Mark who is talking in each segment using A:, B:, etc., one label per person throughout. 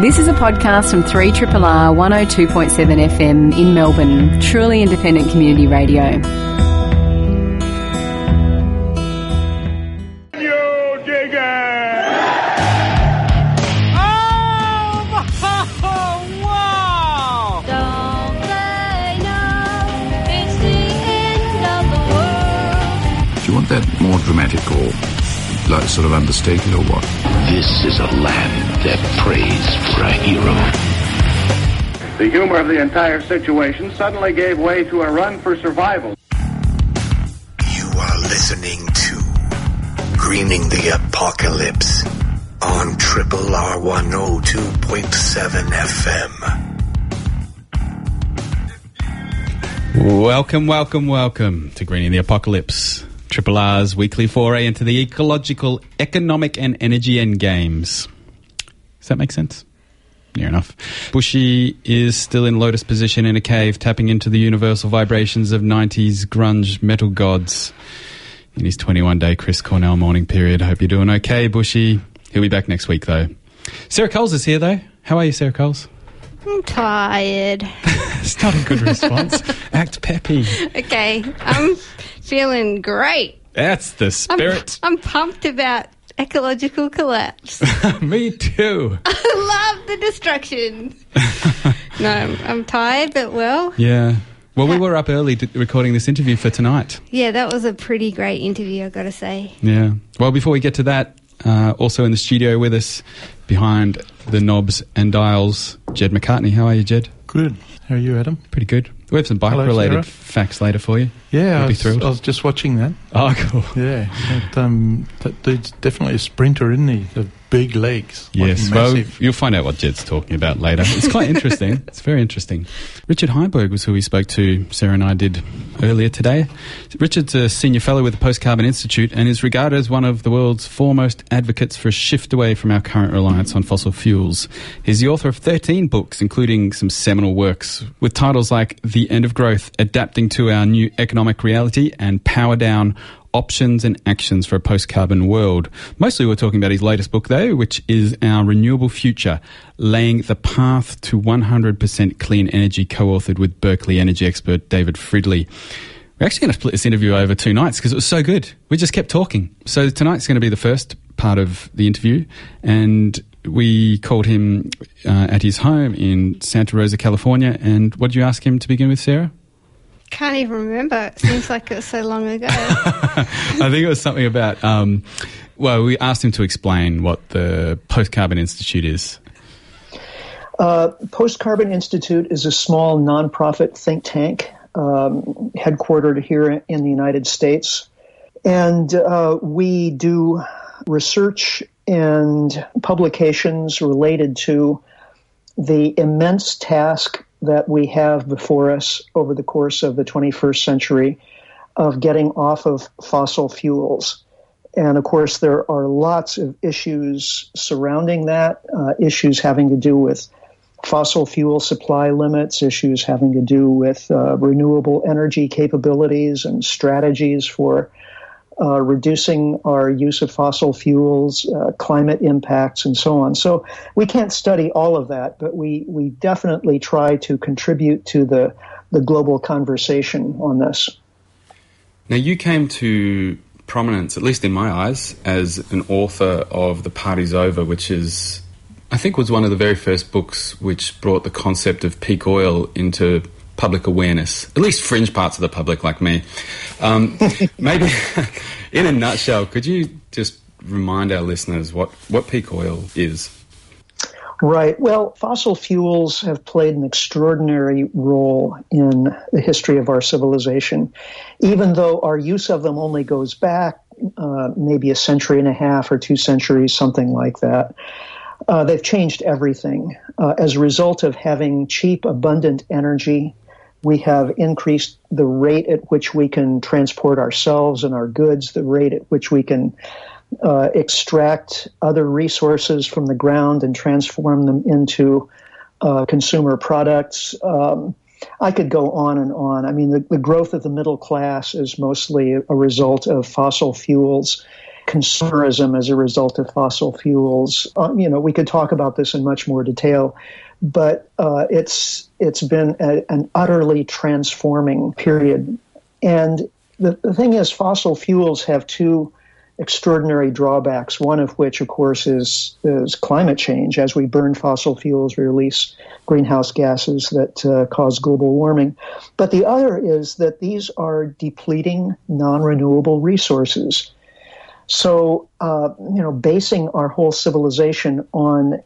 A: This is a podcast from 3RRR 102.7 FM in Melbourne, truly independent community radio.
B: You digger!
C: Oh, wow!
D: Don't they know it's the end of the world?
E: Do you want that more dramatic or like sort of understated or what?
F: This is a land that prays for a hero.
B: The humor of the entire situation suddenly gave way to a run for survival.
G: You are listening to Greening the Apocalypse on Triple R 102.7 FM.
H: Welcome, welcome, welcome to Greening the Apocalypse. Triple R's weekly foray into the ecological, economic, and energy end games. Does that make sense? Near enough. Bushy is still in lotus position in a cave, tapping into the universal vibrations of 90s grunge metal gods in his 21 day Chris Cornell mourning period. Hope you're doing okay, Bushy. He'll be back next week, though. Sarah Coles is here, though. How are you, Sarah Coles?
D: I'm tired.
H: It's not a good response. Act peppy.
D: Okay, I'm feeling great.
H: That's the
D: I'm,
H: spirit.
D: I'm pumped about ecological collapse.
H: Me too.
D: I love the destruction. no, I'm, I'm tired, but well,
H: Yeah. Well, we were up early d- recording this interview for tonight.
D: yeah, that was a pretty great interview, I've got to say.
H: Yeah. Well, before we get to that, uh, also in the studio with us, behind the knobs and dials, Jed McCartney. How are you, Jed?
I: Good. How are you, Adam?
H: Pretty good. We have some
I: Hello,
H: bike-related
I: Sarah.
H: facts later for you.
I: Yeah, I was. I was just watching that.
H: Oh, cool.
I: Yeah, that, um, that dude's definitely a sprinter, isn't he? The big legs.
H: Yes, well, you'll find out what Jed's talking about later. It's quite interesting. It's very interesting. Richard Heinberg was who we spoke to, Sarah and I did earlier today. Richard's a senior fellow with the Post Carbon Institute and is regarded as one of the world's foremost advocates for a shift away from our current reliance on fossil fuels. He's the author of 13 books, including some seminal works with titles like The End of Growth, Adapting to Our New Economic Reality, and Power Down options and actions for a post carbon world. Mostly we're talking about his latest book, though, which is Our Renewable Future Laying the Path to 100% Clean Energy, co authored with Berkeley energy expert David Fridley. We're actually going to split this interview over two nights because it was so good. We just kept talking. So tonight's going to be the first part of the interview, and we called him uh, at his home in Santa Rosa, California. And what did you ask him to begin with, Sarah?
D: Can't even remember. It seems like it was so long ago.
H: I think it was something about. Um, well, we asked him to explain what the Post Carbon Institute is.
J: Uh, Post Carbon Institute is a small nonprofit think tank um, headquartered here in the United States. And uh, we do research and publications related to the immense task that we have before us over the course of the 21st century of getting off of fossil fuels. And of course, there are lots of issues surrounding that, uh, issues having to do with fossil fuel supply limits, issues having to do with uh, renewable energy capabilities and strategies for uh, reducing our use of fossil fuels, uh, climate impacts, and so on. So we can't study all of that, but we, we definitely try to contribute to the, the global conversation on this.
H: Now, you came to prominence, at least in my eyes, as an author of The Party's Over, which is, I think, was one of the very first books which brought the concept of peak oil into public awareness, at least fringe parts of the public like me. Um, maybe, in a nutshell, could you just remind our listeners what, what peak oil is?
J: Right. Well, fossil fuels have played an extraordinary role in the history of our civilization, even though our use of them only goes back uh, maybe a century and a half or two centuries, something like that. Uh, they've changed everything. Uh, as a result of having cheap, abundant energy, we have increased the rate at which we can transport ourselves and our goods, the rate at which we can uh, extract other resources from the ground and transform them into uh, consumer products. Um, I could go on and on. I mean, the, the growth of the middle class is mostly a result of fossil fuels. consumerism as a result of fossil fuels. Uh, you know, we could talk about this in much more detail, but uh, it's it's been a, an utterly transforming period. And the, the thing is, fossil fuels have two extraordinary drawbacks. One of which, of course, is is climate change. As we burn fossil fuels, we release greenhouse gases that uh, cause global warming. But the other is that these are depleting, non-renewable resources. So, uh, you know, basing our whole civilization on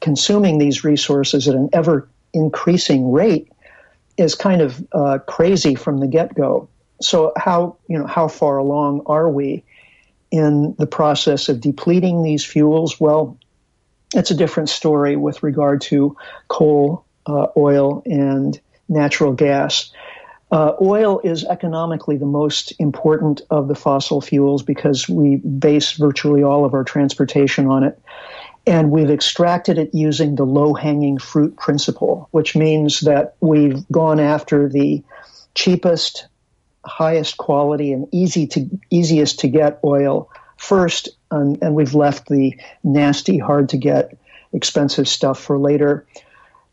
J: consuming these resources at an ever increasing rate is kind of uh, crazy from the get go. So, how you know how far along are we in the process of depleting these fuels? Well, it's a different story with regard to coal, uh, oil, and natural gas. Uh, oil is economically the most important of the fossil fuels because we base virtually all of our transportation on it. And we've extracted it using the low hanging fruit principle, which means that we've gone after the cheapest, highest quality, and easy to, easiest to get oil first, and, and we've left the nasty, hard to get, expensive stuff for later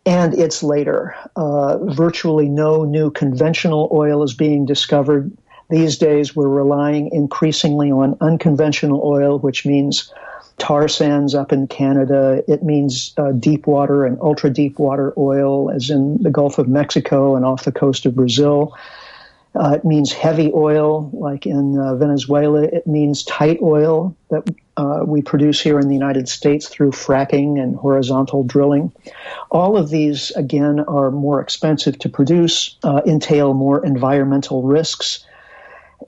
J: and it's later. Uh, virtually no new conventional oil is being discovered. These days, we're relying increasingly on unconventional oil, which means tar sands up in Canada. It means uh, deep water and ultra deep water oil, as in the Gulf of Mexico and off the coast of Brazil. Uh, it means heavy oil, like in uh, Venezuela. It means tight oil that uh, we produce here in the United States through fracking and horizontal drilling. All of these, again, are more expensive to produce, uh, entail more environmental risks.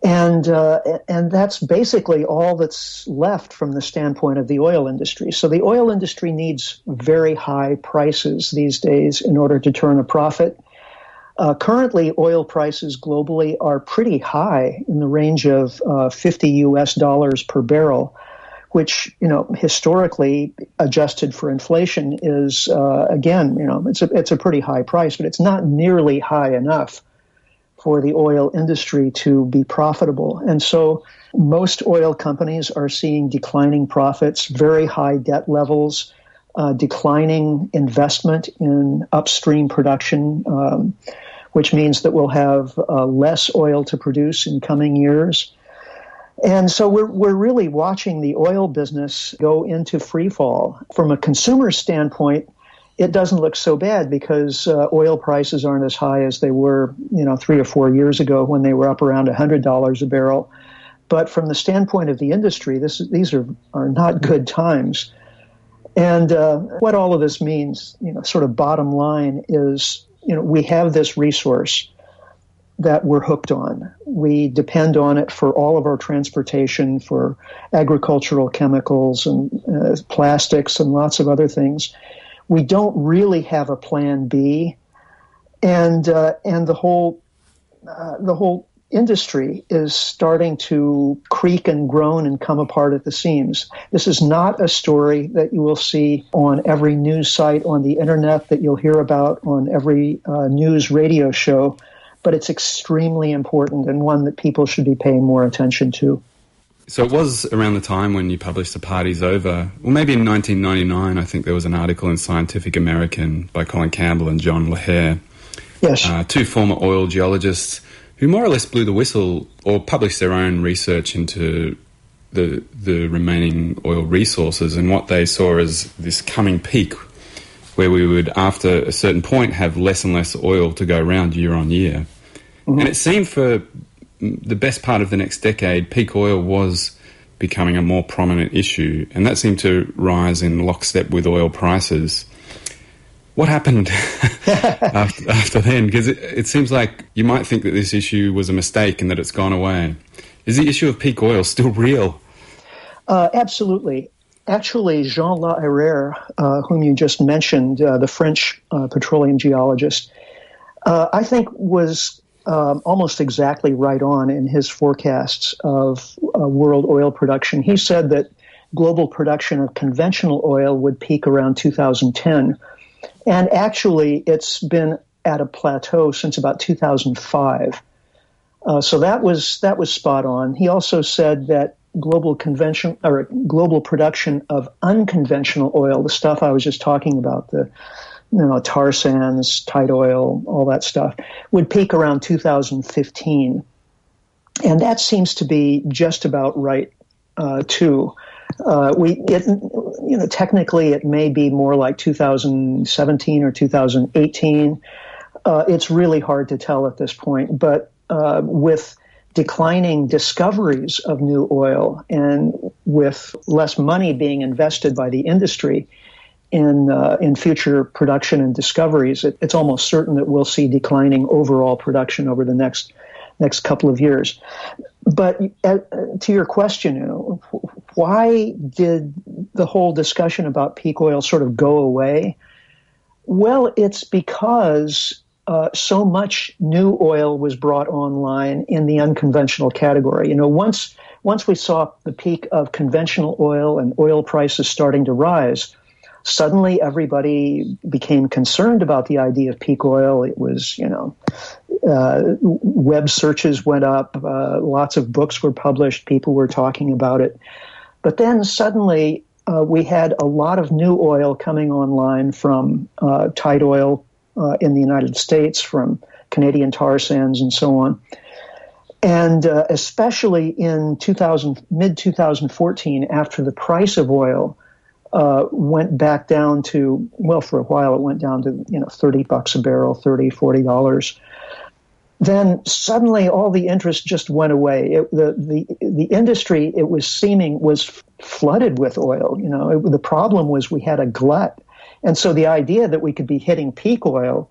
J: And uh, and that's basically all that's left from the standpoint of the oil industry. So the oil industry needs very high prices these days in order to turn a profit. Uh, currently, oil prices globally are pretty high in the range of uh, 50 US dollars per barrel which you know historically adjusted for inflation is uh, again you know it's a it's a pretty high price, but it's not nearly high enough for the oil industry to be profitable. And so most oil companies are seeing declining profits, very high debt levels, uh, declining investment in upstream production. Um, which means that we'll have uh, less oil to produce in coming years. And so we're, we're really watching the oil business go into free fall. From a consumer standpoint, it doesn't look so bad because uh, oil prices aren't as high as they were, you know, three or four years ago when they were up around $100 a barrel. But from the standpoint of the industry, this, these are, are not good times. And uh, what all of this means, you know, sort of bottom line is, you know, we have this resource that we're hooked on. We depend on it for all of our transportation, for agricultural chemicals and uh, plastics and lots of other things. We don't really have a plan B, and uh, and the whole uh, the whole industry is starting to creak and groan and come apart at the seams. This is not a story that you will see on every news site on the internet that you'll hear about on every uh, news radio show but it's extremely important and one that people should be paying more attention to.
H: So it was around the time when you published The Party's Over. Well, maybe in 1999, I think there was an article in Scientific American by Colin Campbell and John Laherrère.
J: Yes.
H: Uh, two former oil geologists who more or less blew the whistle or published their own research into the, the remaining oil resources and what they saw as this coming peak where we would, after a certain point, have less and less oil to go around year on year. Mm-hmm. And it seemed for the best part of the next decade, peak oil was becoming a more prominent issue, and that seemed to rise in lockstep with oil prices. What happened after, after, then? Because it, it seems like you might think that this issue was a mistake and that it's gone away. Is the issue of peak oil still real?
J: Uh, absolutely actually, Jean Laherrère, uh, whom you just mentioned, uh, the French uh, petroleum geologist, uh, I think was um, almost exactly right on in his forecasts of uh, world oil production. He said that global production of conventional oil would peak around 2010. And actually, it's been at a plateau since about 2005. Uh, so that was that was spot on. He also said that global convention or global production of unconventional oil, the stuff I was just talking about, the you know, tar sands, tight oil, all that stuff, would peak around 2015. And that seems to be just about right, uh, too. Uh, we, it, you know, technically it may be more like 2017 or 2018. Uh, it's really hard to tell at this point, but uh, with declining discoveries of new oil and with less money being invested by the industry in uh, in future production and discoveries, it, it's almost certain that we'll see declining overall production over the next next couple of years. But uh, to your question, you know, why did the whole discussion about peak oil sort of go away? Well, it's because uh, so much new oil was brought online in the unconventional category. You know, once once we saw the peak of conventional oil and oil prices starting to rise, suddenly everybody became concerned about the idea of peak oil. It was, you know, uh, web searches went up, uh, lots of books were published, people were talking about it. But then suddenly uh, we had a lot of new oil coming online from uh, tight oil uh, in the United States, from Canadian tar sands, and so on. And uh, especially in 2000, mid 2014, after the price of oil uh, went back down to well, for a while it went down to you know 30 bucks a barrel, 30, 40 dollars. Then suddenly all the interest just went away. It, the the the industry it was seeming was flooded with oil. You know, it, the problem was we had a glut and so the idea that we could be hitting peak oil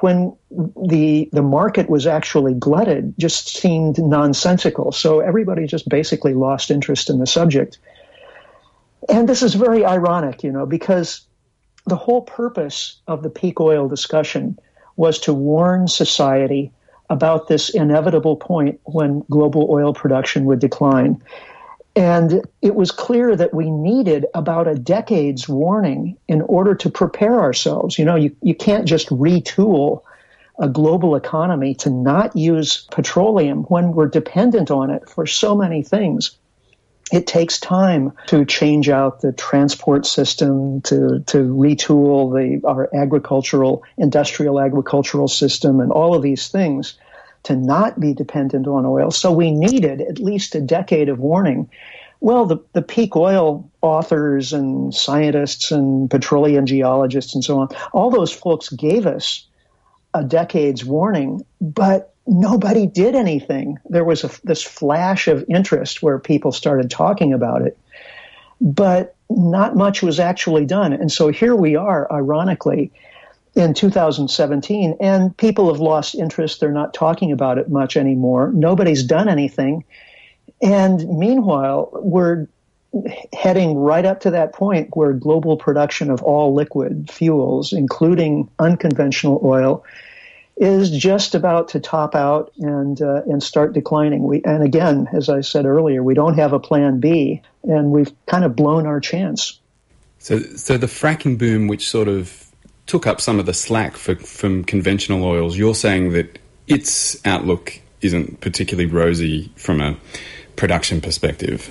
J: when the the market was actually glutted just seemed nonsensical. So everybody just basically lost interest in the subject. And this is very ironic, you know, because the whole purpose of the peak oil discussion was to warn society about this inevitable point when global oil production would decline. And it was clear that we needed about a decade's warning in order to prepare ourselves. You know, you, you can't just retool a global economy to not use petroleum when we're dependent on it for so many things. It takes time to change out the transport system, to, to retool the, our agricultural, industrial agricultural system, and all of these things to not be dependent on oil. So we needed at least a decade of warning. Well, the, the peak oil authors and scientists and petroleum geologists and so on, all those folks gave us a decade's warning, but nobody did anything. There was a, this flash of interest where people started talking about it, but not much was actually done. And so here we are, ironically, in 2017, and people have lost interest. They're not talking about it much anymore. Nobody's done anything. And meanwhile, we're heading right up to that point where global production of all liquid fuels, including unconventional oil, is just about to top out and uh, and start declining. We and again, as I said earlier, we don't have a plan B, and we've kind of blown our chance.
H: So, so the fracking boom, which sort of took up some of the slack for, from conventional oils. You're saying that its outlook isn't particularly rosy from a production perspective.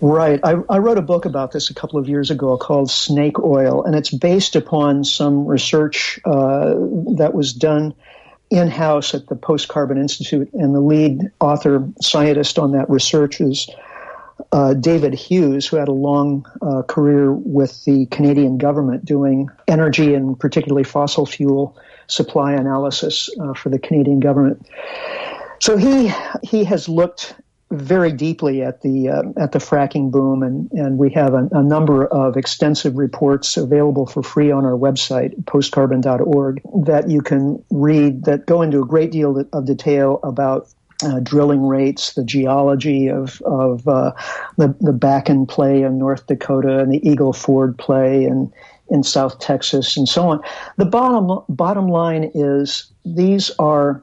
J: Right. I, I, wrote a book about this a couple of years ago called Snake Oil, and it's based upon some research uh, that was done in house at the Post Carbon Institute. And the lead author scientist on that research is uh, David Hughes, who had a long uh, career with the Canadian government doing energy and particularly fossil fuel supply analysis uh, for the Canadian government. So he he has looked very deeply at the uh, at the fracking boom, and and we have a, a, number of extensive reports available for free on our website postcarbon.org that you can read that go into a great deal of detail about uh, drilling rates, the geology of, of uh, the, the Bakken play in North Dakota and the Eagle Ford play in, in South Texas and so on. The bottom, bottom line is these are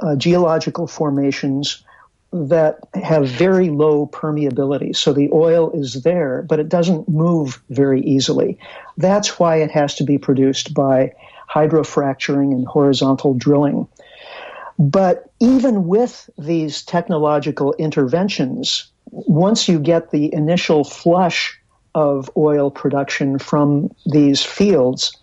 J: uh, geological formations that have very low permeability. So the oil is there, but it doesn't move very easily. That's why it has to be produced by hydrofracturing and horizontal drilling. But even with these technological interventions, once you get the initial flush of oil production from these fields,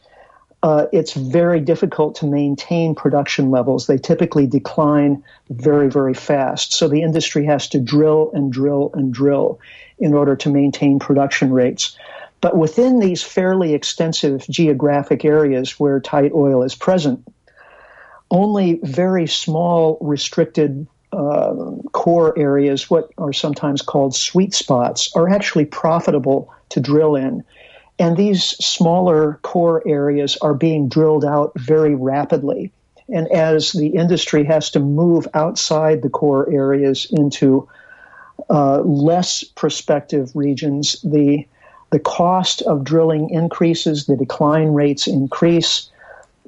J: uh, it's very difficult to maintain production levels. They typically decline very, very fast. So the industry has to drill and drill and drill in order to maintain production rates. But within these fairly extensive geographic areas where tight oil is present, only very small restricted uh, core areas, what are sometimes called sweet spots, are actually profitable to drill in. And these smaller core areas are being drilled out very rapidly. And as the industry has to move outside the core areas into uh, less prospective regions, the the cost of drilling increases, the decline rates increase,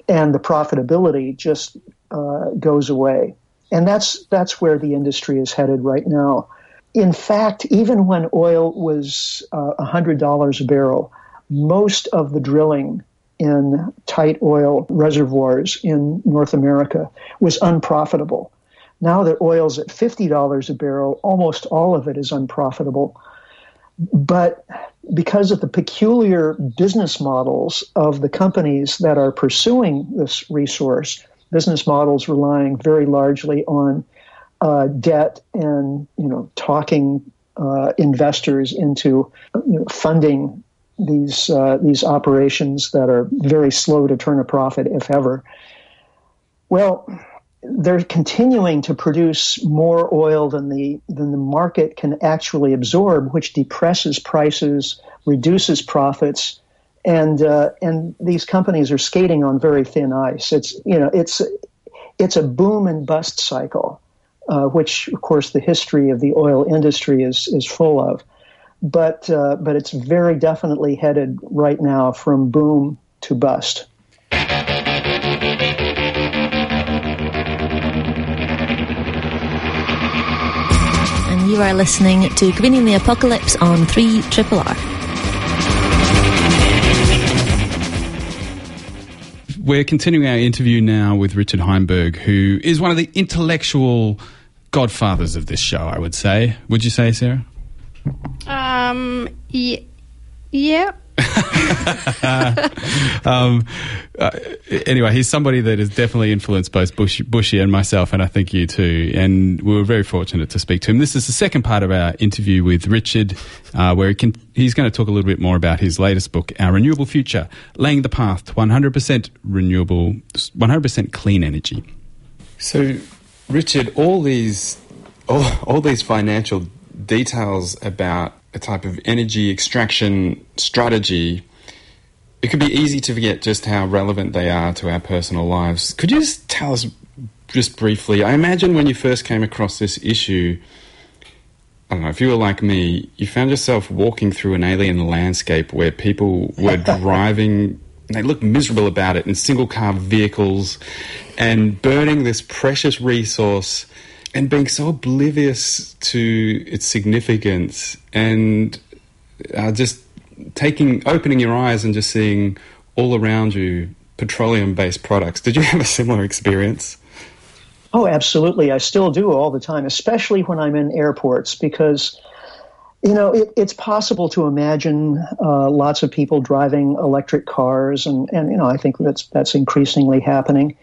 J: and the profitability just uh, goes away. And that's that's where the industry is headed right now. In fact, even when oil was uh, $100 a barrel, most of the drilling in tight oil reservoirs in North America was unprofitable. Now that oil's at $50 a barrel, almost all of it is unprofitable. But because of the peculiar business models of the companies that are pursuing this resource, business models relying very largely on uh, debt and you know talking uh, investors into you know, funding these uh, these operations that are very slow to turn a profit, if ever. Well, they're continuing to produce more oil than the than the market can actually absorb, which depresses prices, reduces profits, and uh, and these companies are skating on very thin ice. It's you know it's it's a boom and bust cycle, uh, which of course the history of the oil industry is is full of but uh, but it's very definitely headed right now from boom to bust.
K: And you are listening to Greening the Apocalypse on 3 Triple R.
H: We're continuing our interview now with Richard Heinberg, who is one of the intellectual godfathers of this show, I would say. Would you say, Sarah?
L: Um. Yeah. Yeah.
H: um, uh, anyway, he's somebody that has definitely influenced both Bush, Bushy and myself, and I think you too. And we were very fortunate to speak to him. This is the second part of our interview with Richard, uh, where he can, he's going to talk a little bit more about his latest book, Our Renewable Future Laying the Path to 100% Renewable, 100% Clean Energy.
M: So, Richard, all these, all, all these financial details about a type of energy extraction strategy, it could be easy to forget just how relevant they are to our personal lives. Could you just tell us, just briefly? I imagine when you first came across this issue, I don't know, if you were like me, you found yourself walking through an alien landscape where people were driving, they looked miserable about it, in single car vehicles and burning this precious resource and being so oblivious to its significance and uh, just taking opening your eyes and just seeing all around you petroleum based products. Did you have a similar experience?
J: Oh absolutely. I still do all the time especially when i'm in airports because you know it, it's possible to imagine uh, lots of people driving electric cars and, and you know i think that's that's increasingly happening.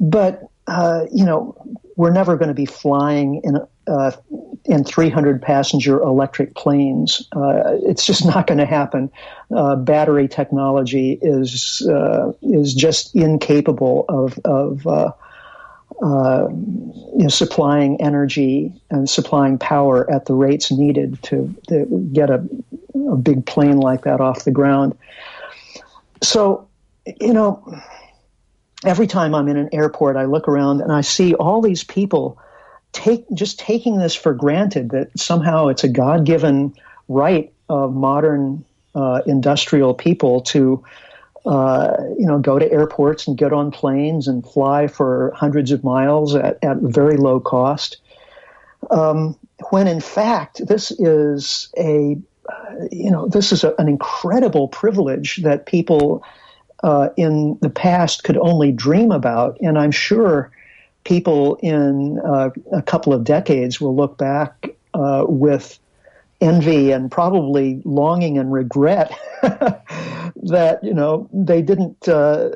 J: But uh, you know we're never going to be flying in uh, in 300 passenger electric planes. Uh, it's just not going to happen. Uh, battery technology is uh, is just incapable of of uh, uh, you know, supplying energy and supplying power at the rates needed to, to get a, a big plane like that off the ground. So, you know every time I'm in an airport, I look around and I see all these people take just taking this for granted that somehow it's a God given right of modern uh, industrial people to uh, you know go to airports and get on planes and fly for hundreds of miles at, at very low cost. Um, when in fact this is a you know this is a, an incredible privilege that people uh, in the past could only dream about. And I'm sure people in uh, a couple of decades will look back uh, with envy and probably longing and regret that you know they didn't uh,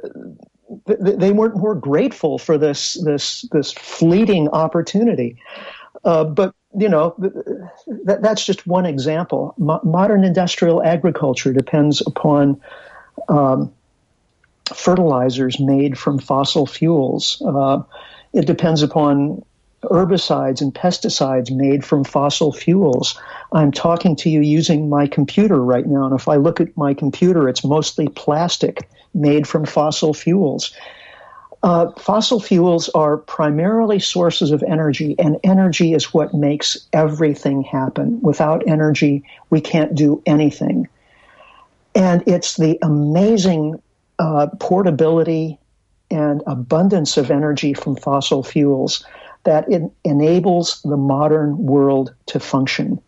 J: th- they weren't more grateful for this this this fleeting opportunity. Uh, but you know th- that's just one example. Mo- modern industrial agriculture depends upon um, fertilizers made from fossil fuels. Uh, it depends upon herbicides and pesticides made from fossil fuels. I'm talking to you using my computer right now, and if I look at my computer, it's mostly plastic made from fossil fuels. Uh, fossil fuels are primarily sources of energy, and energy is what makes everything happen. Without energy, we can't do anything. And it's the amazing uh, portability and abundance of energy from fossil fuels that it enables the modern world to function.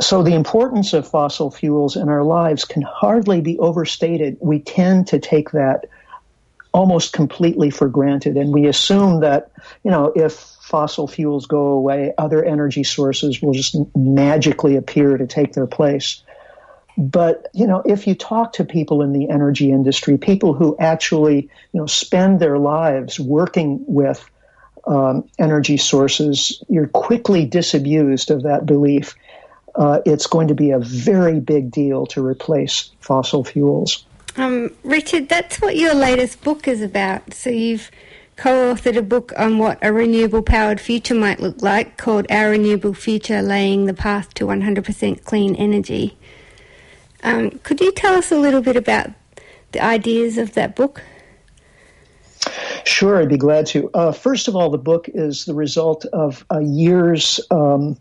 J: So the importance of fossil fuels in our lives can hardly be overstated. We tend to take that almost completely for granted and we assume that, you know, if fossil fuels go away, other energy sources will just magically appear to take their place. But, you know, if you talk to people in the energy industry, people who actually, you know, spend their lives working with um, energy sources, you're quickly disabused of that belief. Uh, it's going to be a very big deal to replace fossil fuels.
L: Um, Richard, that's what your latest book is about. So you've co-authored a book on what a renewable powered future might look like called Our Renewable Future Laying the Path to 100% Clean Energy. Um, could you tell us a little bit about the ideas of that book?
J: Sure, I'd be glad to. Uh, first of all, the book is the result of a year's um,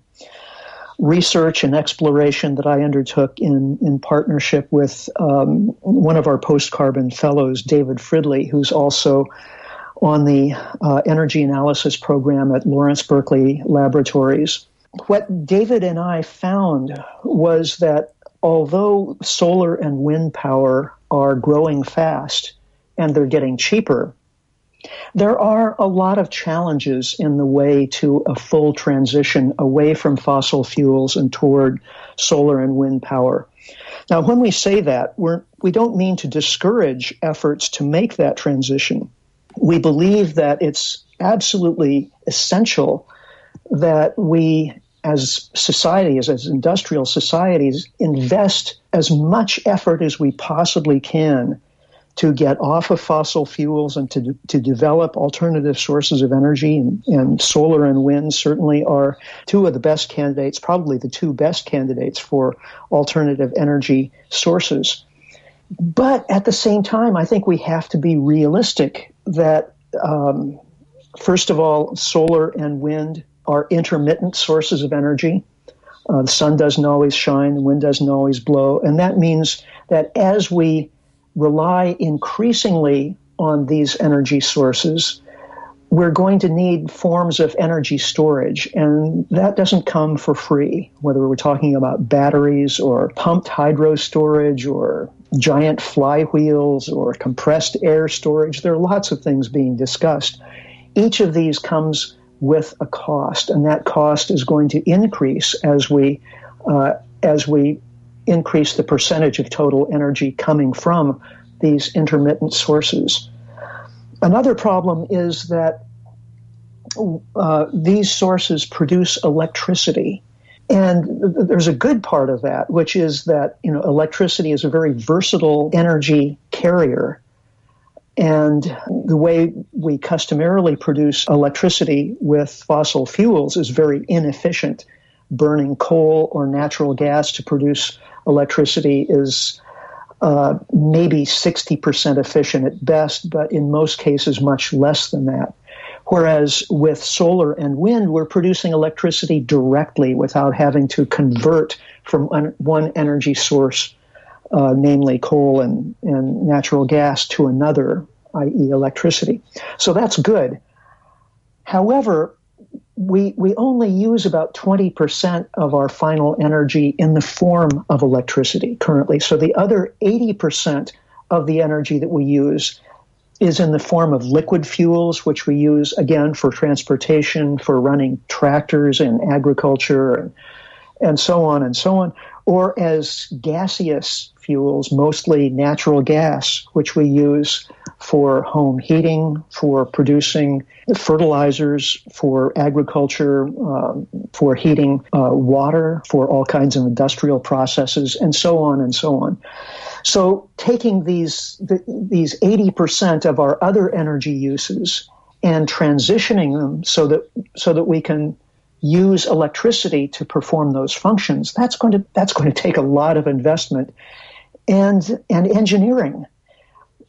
J: research and exploration that I undertook in, in partnership with um, one of our post carbon fellows, David Fridley, who's also on the uh, energy analysis program at Lawrence Berkeley Laboratories. What David and I found was that although solar and wind power are growing fast and they're getting cheaper, there are a lot of challenges in the way to a full transition away from fossil fuels and toward solar and wind power. Now, when we say that, we're, we don't mean to discourage efforts to make that transition. We believe that it's absolutely essential that we as societies, as industrial societies, invest as much effort as we possibly can to get off of fossil fuels and to, to develop alternative sources of energy. And, and solar and wind certainly are two of the best candidates, probably the two best candidates for alternative energy sources. But at the same time, I think we have to be realistic that, um, first of all, solar and wind are intermittent sources of energy. Uh, the sun doesn't always shine, the wind doesn't always blow, and that means that as we rely increasingly on these energy sources, we're going to need forms of energy storage, and that doesn't come for free, whether we're talking about batteries or pumped hydro storage or giant flywheels or compressed air storage. There are lots of things being discussed. Each of these comes with a cost, and that cost is going to increase as we uh, as we increase the percentage of total energy coming from these intermittent sources. Another problem is that uh, these sources produce electricity. And there's a good part of that, which is that you know electricity is a very versatile energy carrier, and the way we customarily produce electricity with fossil fuels is very inefficient. Burning coal or natural gas to produce electricity is uh, maybe 60% efficient at best, but in most cases, much less than that. Whereas with solar and wind, we're producing electricity directly without having to convert from one energy source uh, namely coal and, and natural gas, to another, i.e., electricity. So that's good. However, we, we only use about 20% of our final energy in the form of electricity currently. So the other 80% of the energy that we use is in the form of liquid fuels, which we use again for transportation, for running tractors and agriculture and, and so on and so on, or as gaseous fuels, mostly natural gas, which we use for home heating, for producing fertilizers, for agriculture, um, for heating uh, water, for all kinds of industrial processes, and so on and so on. So taking these the, these 80% of our other energy uses and transitioning them so that so that we can use electricity to perform those functions, that's going to that's going to take a lot of investment and and engineering.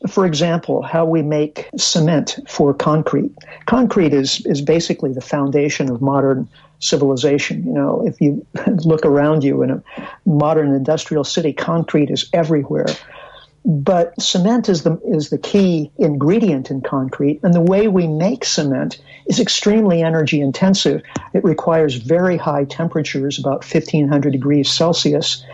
J: For example, how we make cement for concrete. Concrete is is basically the foundation of modern civilization. You know, if you look around you in a modern industrial city, concrete is everywhere. But cement is the is the key ingredient in concrete, and the way we make cement is extremely energy intensive. It requires very high temperatures, about 1500 degrees Celsius,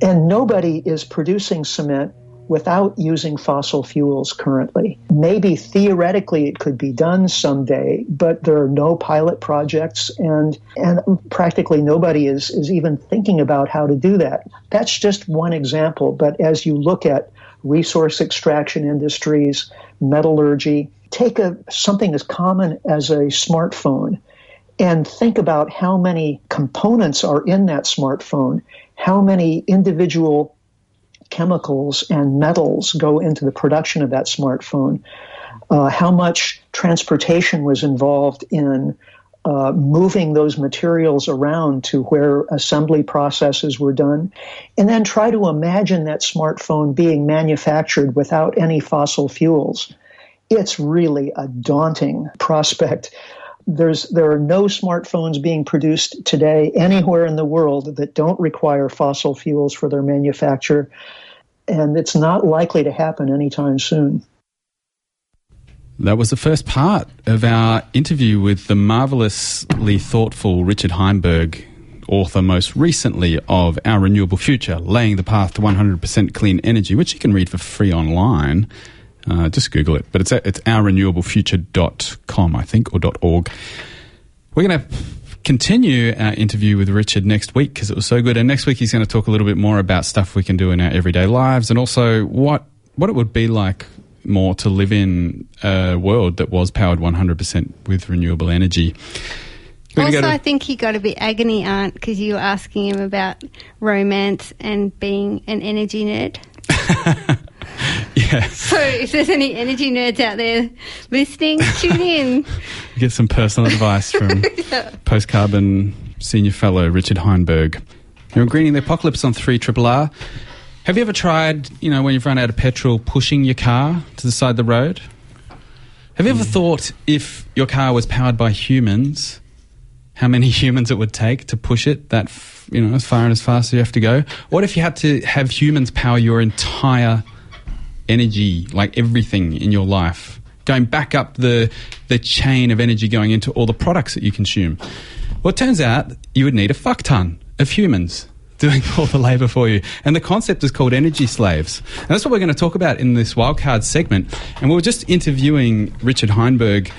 J: and nobody is producing cement without using fossil fuels currently. Maybe theoretically it could be done someday, but there are no pilot projects and and practically nobody is is even thinking about how to do that. That's just one example, but as you look at resource extraction industries, metallurgy, take a something as common as a smartphone and think about how many components are in that smartphone, how many individual chemicals and metals go into the production of that smartphone, uh, how much transportation was involved in uh, moving those materials around to where assembly processes were done, and then try to imagine that smartphone being manufactured without any fossil fuels. It's really a daunting prospect. There's, there are no smartphones being produced today anywhere in the world that don't require fossil fuels for their manufacture, and it's not likely to happen anytime soon.
H: That was the first part of our interview with the marvelously thoughtful Richard Heinberg, author most recently of Our Renewable Future, Laying the Path to 100% Clean Energy, which you can read for free online. Uh, just Google it. But it's, it's ourrenewablefuture.com, I think, or .org. We're going to continue our interview with Richard next week because it was so good. And next week he's going to talk a little bit more about stuff we can do in our everyday lives and also what, what it would be like more to live in a world that was powered 100% with renewable energy.
L: Also, to- I think he got a bit agony aunt because you were asking him about romance and being an energy nerd.
H: yeah.
L: So, if there's any energy nerds out there listening, tune in.
H: Get some personal advice from yeah. post carbon senior fellow Richard Heinberg. You're greening the apocalypse on 3 Triple R. Have you ever tried, you know, when you've run out of petrol, pushing your car to the side of the road? Have you ever mm. thought if your car was powered by humans, how many humans it would take to push it that, you know, as far and as fast as you have to go? What if you had to have humans power your entire energy, like everything in your life, going back up the the chain of energy going into all the products that you consume? Well, it turns out you would need a fuck ton of humans doing all the labor for you. And the concept is called energy slaves. And that's what we're going to talk about in this wildcard segment. And we are just interviewing Richard Heinberg,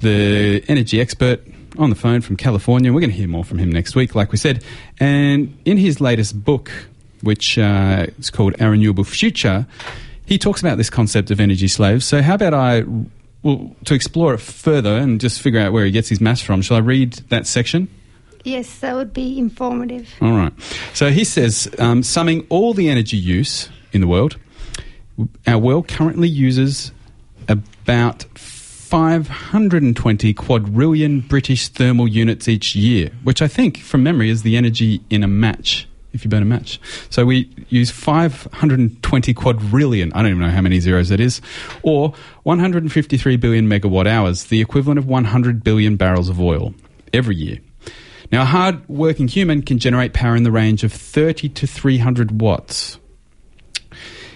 H: the energy expert on the phone from California. We're going to hear more from him next week, like we said. And in his latest book, which uh, is called Our Renewable Future, he talks about this concept of energy slaves. So, how about I, well, to explore it further and just figure out where he gets his maths from, shall I read that section?
L: Yes, that would be informative.
H: All right. So he says, um, summing all the energy use in the world, our world currently uses about 520 quadrillion British thermal units each year, which I think, from memory, is the energy in a match. If you burn a match, so we use 520 quadrillion. I don't even know how many zeros that is, or 153 billion megawatt hours, the equivalent of 100 billion barrels of oil every year. Now, a hard working human can generate power in the range of 30 to 300 watts.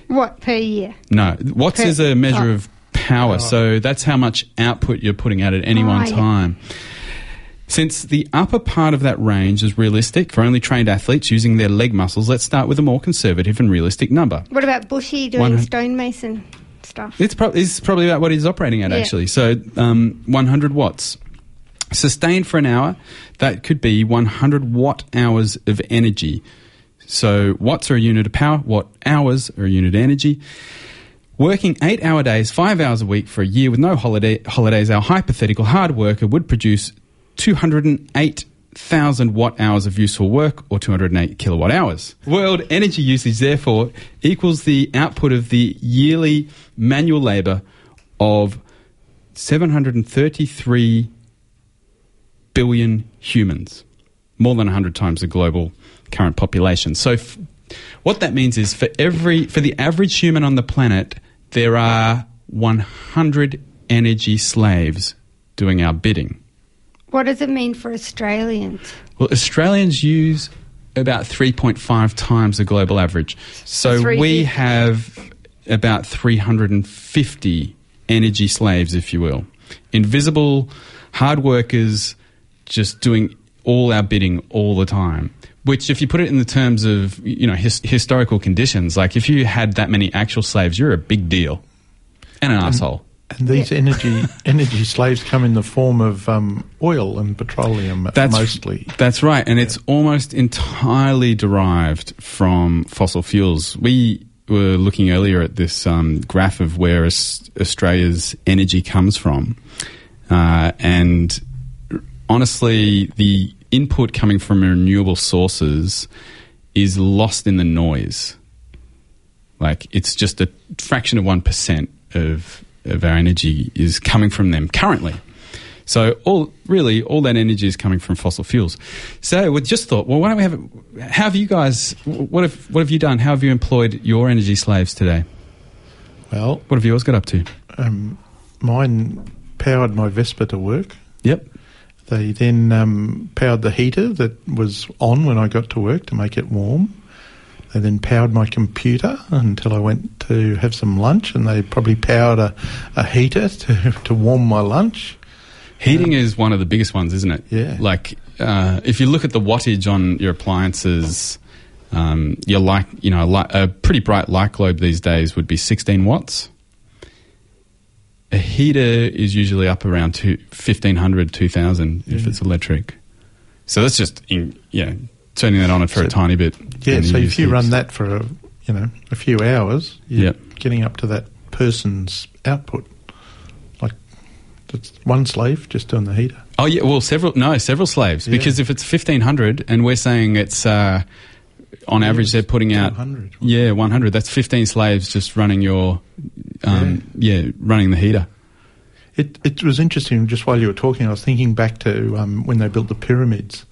L: What per year?
H: No, watts per, is a measure oh. of power, oh. so that's how much output you're putting out at any oh, one time. Yeah. Since the upper part of that range is realistic for only trained athletes using their leg muscles, let's start with a more conservative and realistic number.
L: What about Bushy doing stonemason? stuff.
H: It's, prob- it's probably about what he's operating at,
L: Yeah.
H: actually. So, um, 100 watts. Sustained for an hour, that could be 100 watt hours of energy. So, watts are a unit of power, watt hours are a unit of energy. Working eight hour days, five hours a week for a year with no holiday, holidays, our hypothetical hard worker would produce 208,000 watt hours of useful work or 208 kilowatt hours. World energy usage, therefore, equals the output of the yearly manual labour of 733 billion humans, more than 100 times the global current population. So, f- what that means is for every for the average human on the planet, there are 100 energy slaves doing our bidding.
L: What does it mean for Australians?
H: Well, Australians use about 3.5 times the global average. So we have about 350 energy slaves, if you will. Invisible hard workers just doing all our bidding all the time. Which, if you put it in the terms of you know his, historical conditions, like if you had that many actual slaves, you're a big deal and an mm-hmm. asshole.
I: And these energy energy slaves come in the form of um, oil and petroleum
H: That's
I: mostly.
H: That's right, and it's almost entirely derived from fossil fuels. We were looking earlier at this um, graph of where Aus- Australia's energy comes from, uh, and honestly, the input coming from renewable sources is lost in the noise. Like it's just a fraction of one percent of of our energy is coming from them currently. So all really all that energy is coming from fossil fuels. So we just thought, well, why don't we have? How have you guys? What have what have you done? How have you employed your energy slaves today?
I: Well,
H: What have yours got up to?
I: um, mine powered my Vespa to work.
H: Yep.
I: They then um, powered the heater that was on when I got to work to make it warm. They then powered my computer until I went to have some lunch, and they probably powered a, a heater to, to warm my lunch.
H: Heating is one of the biggest ones, isn't it?
I: Yeah.
H: Like uh, if you look at the wattage on your appliances, um, your like, you know, a, light, a pretty bright light globe these days would be 16 watts. A heater is usually up around two, 1500, 2000 if it's electric. So that's just, in, yeah, turning that on for a tiny bit.
I: Yeah, so if you
H: heaps.
I: run that for a, you know a few hours, you're
H: Yep.
I: getting up to that person's output. Like that's one slave just doing the heater.
H: Oh yeah, well several no several slaves
I: Yeah.
H: because if it's fifteen hundred and we're saying it's uh, on average they're putting out
I: 100,
H: yeah one hundred. That's fifteen slaves just running your um, yeah. running the heater.
I: It it was interesting. Just while you were talking, I was thinking back to um, when they built the pyramids,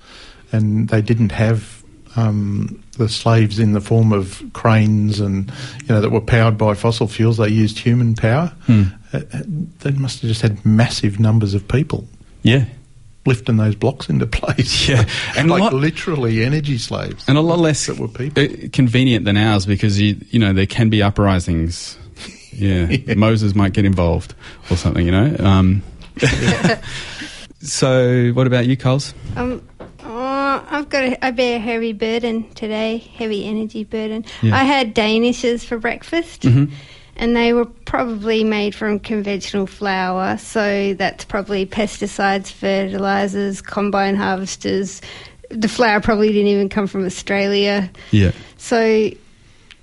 I: and they didn't have um, the slaves in the form of cranes and you know that were powered by fossil fuels. They used human power.
H: Hmm.
I: Uh, they must have just had massive numbers of people
H: Yeah,
I: lifting those blocks into place.
H: Yeah, and
I: like
H: lot-
I: literally energy slaves.
H: and a lot less
I: that were people.
H: uh, convenient than ours because you you know there can be uprisings. Yeah, Moses might get involved or something. You know. Um, so what about you, Coles?
L: Um, I've got a, I bear a heavy burden today, heavy energy burden.
H: Yeah.
L: I had Danishes for breakfast,
H: Mhm.
L: and they were probably made from conventional flour, so that's probably pesticides, fertilizers, combine harvesters. The flour probably didn't even come from Australia,
H: Yeah.
L: so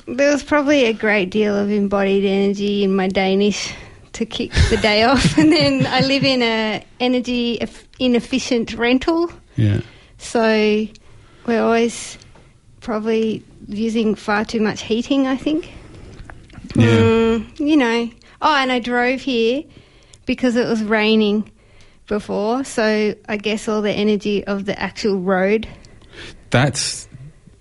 L: there was probably a great deal of embodied energy in my Danish to kick the day off. And then I live in a energy inefficient rental,
H: Yeah.
L: So we're always probably using far too much heating. I think.
H: Yeah.
L: Mm, you know. Oh, and I drove here because it was raining before, so I guess all the energy of the actual road
H: That's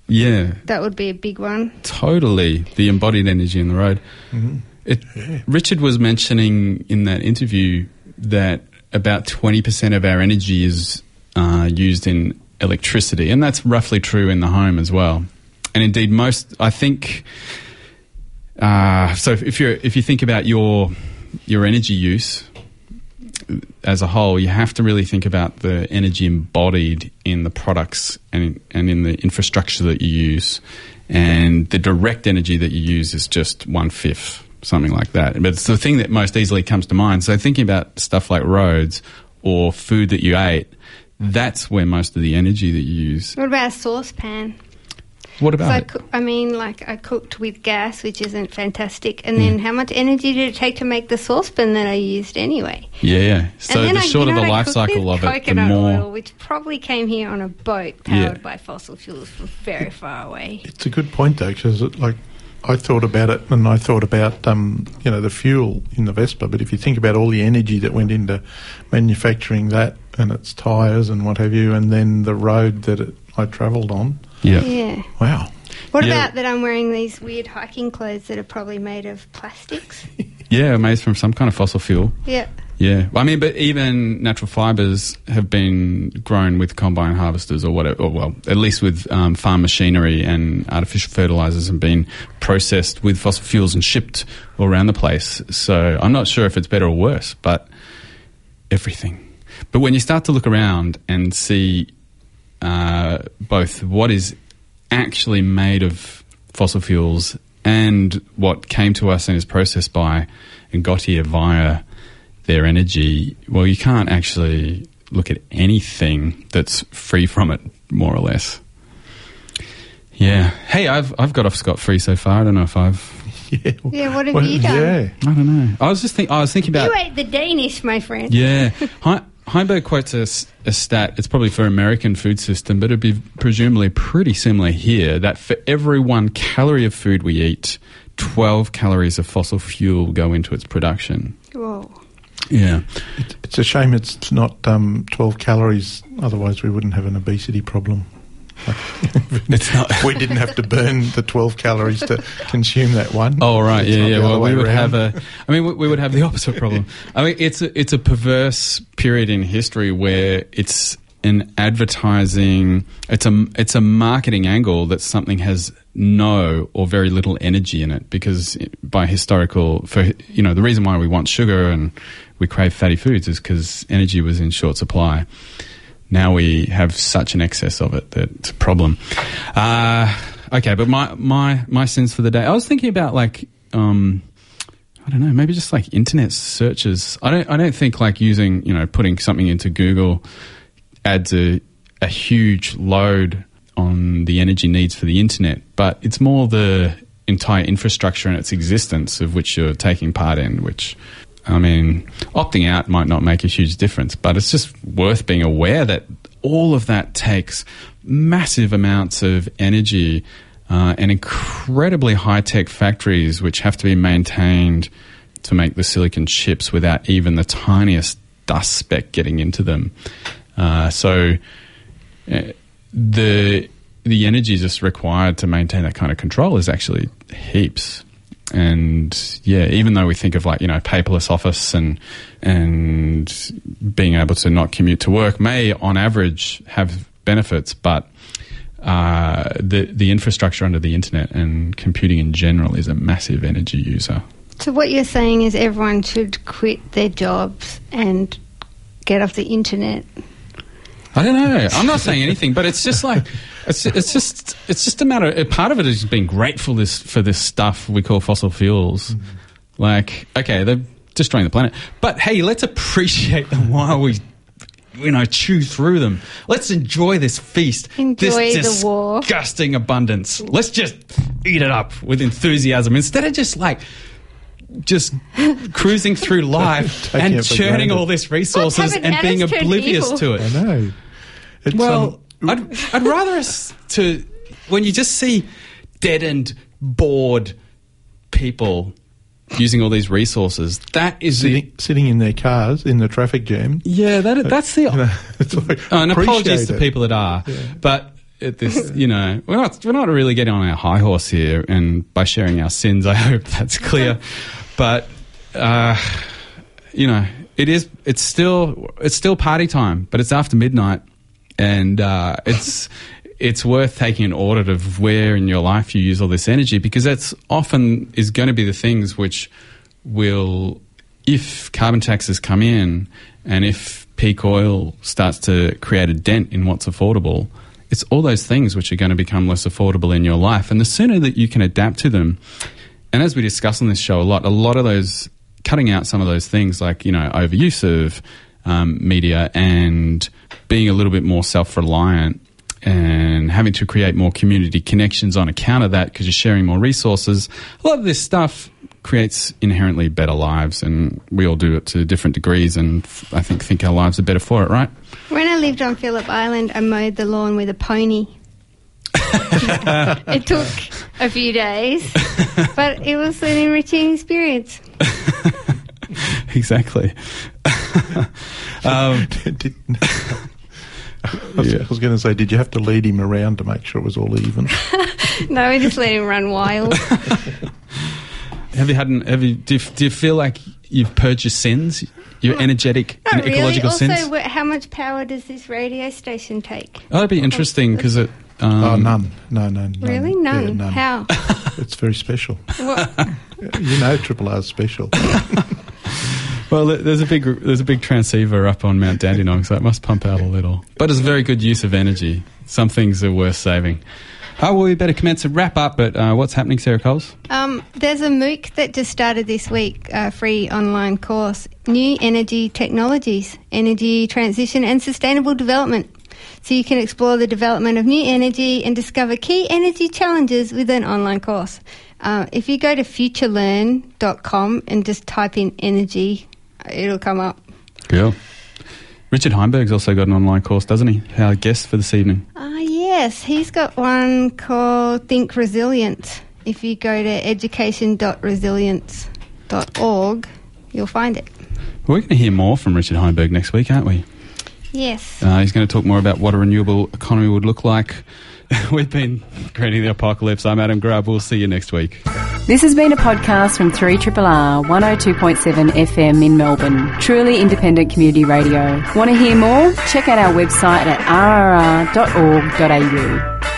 H: yeah.
L: that would be a big one.
H: Totally, the embodied energy in the road.
I: Mhm.
H: It, Richard was mentioning in that interview that about 20% of our energy is uh, used in electricity, and that's roughly true in the home as well. And indeed, most, I think, uh, so if you're if you think about your your energy use as a whole, you have to really think about the energy embodied in the products and and in the infrastructure that you use, and the direct energy that you use is just one fifth. something like that. But it's the thing that most easily comes to mind. So thinking about stuff like roads or food that you ate, that's where most of the energy that you use.
L: What about a saucepan?
H: What
L: So
H: about
L: I,
H: it?
L: I mean, like I cooked with gas, which isn't fantastic. And then how much energy did it take to make the saucepan that I used anyway?
H: Yeah, yeah. So
L: and then
H: the
L: I,
H: shorter
L: you know
H: the life cycle of it, the more.
L: oil, which probably came here on a boat powered
H: Yeah.
L: by fossil fuels from very far away.
I: It's a good point though, because like I thought about it, and I thought about um, you know the fuel in the Vespa. But if you think about all the energy that went into manufacturing that, and its tyres and what have you, and then the road that it, I travelled on.
H: Yeah.
L: Yeah.
I: Wow.
L: What
H: Yeah.
L: about that I'm wearing these weird hiking clothes that are probably made of plastics?
H: Yeah, made from some kind of fossil fuel.
L: yeah.
H: Yeah, Well, I mean, but even natural fibres have been grown with combine harvesters or whatever, or well, at least with um, farm machinery and artificial fertilizers, and been processed with fossil fuels and shipped all around the place. So I'm not sure if it's better or worse, but everything. But when you start to look around and see uh, both what is actually made of fossil fuels and what came to us and is processed by and got here via their energy, well, you can't actually look at anything that's free from it, more or less. Yeah. Hey, I've I've got off scot free so far. I don't know if I've.
I: Yeah.
L: Yeah, what have you done?
H: I don't know. I was just think I was thinking about.
L: You ate the Danish, my friend.
H: Yeah. He- Heinberg quotes a stat, it's probably for American food system, but it'd be presumably pretty similar here, that for every one calorie of food we eat, 12 calories of fossil fuel go into its production.
L: Whoa.
H: Yeah.
I: It's a shame it's not um, 12 calories, otherwise, we wouldn't have an obesity problem.
H: It's not.
I: we didn't have to burn the 12 calories to consume that one.
H: Oh right,
I: It's
H: yeah, yeah. Well, we would
I: around.
H: have a. I mean, we, we would have the opposite problem. I mean, it's a, it's a perverse period in history where it's an advertising. It's a it's a marketing angle that something has no or very little energy in it because by historical for you know the reason why we want sugar and we crave fatty foods is because energy was in short supply. Now we have such an excess of it that it's a problem. Uh, okay, but my, my, my sins for the day. I was thinking about like, um, I don't know, maybe just like internet searches. I don't, I don't think like using, you know, putting something into Google adds a, a huge load on the energy needs for the internet, but it's more the entire infrastructure and its existence of which you're taking part in, which I mean, opting out might not make a huge difference, but it's just worth being aware that all of that takes massive amounts of energy uh, and incredibly high tech factories which have to be maintained to make the silicon chips without even the tiniest dust speck getting into them. Uh, so uh, the the energy just required to maintain that kind of control is actually heaps and yeah, even though we think of like you know paperless office and and being able to not commute to work may on average have benefits, but uh, the the infrastructure under the internet and computing in general is a massive energy user.
L: So what you're saying is everyone should quit their jobs and get off the internet.
H: I don't know. I'm not saying anything, but it's just like it's it's just it's just a matter. A part of it is being grateful this for this stuff we call fossil fuels. Like, okay, they're destroying the planet, but hey, let's appreciate them while we, you know, chew through them. Let's enjoy this feast.
L: Enjoy
H: this
L: the war.
H: disgusting abundance. Let's just eat it up with enthusiasm instead of just like. Just cruising through life and
I: it
H: churning all this resources and being oblivious
L: evil.
H: to it.
I: I know. It's,
H: Well,
I: um,
H: I'd, I'd rather us to when you just see deadened, bored people using all these resources. That is the
I: sitting, sitting in their cars in the traffic jam.
H: yeah. That that's the
I: You know, it's like,
H: Oh, and apologies
I: appreciate
H: to
I: it.
H: people that are, but at this, you know, we're not we're not really getting on our high horse here, and by sharing our sins, I hope that's clear. but uh, you know, it is it's still it's still party time, but it's after midnight, and uh, it's. It's worth taking an audit of where in your life you use all this energy because that's often is going to be the things which will, if carbon taxes come in and if peak oil starts to create a dent in what's affordable, it's all those things which are going to become less affordable in your life. And the sooner that you can adapt to them And as we discuss on this show a lot, a lot of those cutting out some of those things like you know overuse of um, media and being a little bit more self-reliant and having to create more community connections on account of that because you're sharing more resources. A lot of this stuff creates inherently better lives, and we all do it to different degrees. And f- I think think our lives are better for it, right?
L: When I lived on Phillip Island, I mowed the lawn with a pony. it took a few days, but it was an enriching experience.
H: exactly. um,
I: Did- I was, I was going to say, did you have to lead him around to make sure it was all even?
L: No, we just let him run wild.
H: have you had? An, have you? Do you, do you feel like you've purged your sins, your energetic
L: Not
H: and
L: really.
H: ecological
L: Also,
H: sins?
L: wh- how much power does this radio station take?
H: Oh, that'd be interesting because it. Um,
I: oh, none. No, no, none.
L: Really?
I: Yeah,
L: None.
I: none.
L: How?
I: It's very special.
L: What?
I: you know, Triple R's special.
H: Well, there's a big there's a big transceiver up on Mount Dandenong, so it must pump out a little. But it's a very good use of energy. Some things are worth saving. Oh, well, we better commence and wrap up. But uh, what's happening, Sarah Coles?
L: Um, there's a MOOC that just started this week, a free online course, New Energy Technologies, Energy Transition and Sustainable Development. So you can explore the development of new energy and discover key energy challenges with an online course. Uh, if you go to futurelearn.com and just type in energy, it'll come up.
H: Cool. Richard Heinberg's also got an online course, doesn't he? Our guest for this evening.
L: Ah, yes, he's got one called Think Resilient. If you go to education.resilience.org, you'll find it.
H: We're going to hear more from Richard Heinberg next week, aren't we?
L: Yes.
H: Uh, he's going to talk more about what a renewable economy would look like. We've been creating the apocalypse. I'm Adam Grubb. We'll see you next week.
A: This has been a podcast from 3RRR 102.7 FM in Melbourne. Truly independent community radio. Want to hear more? Check out our website at rrr.org.au.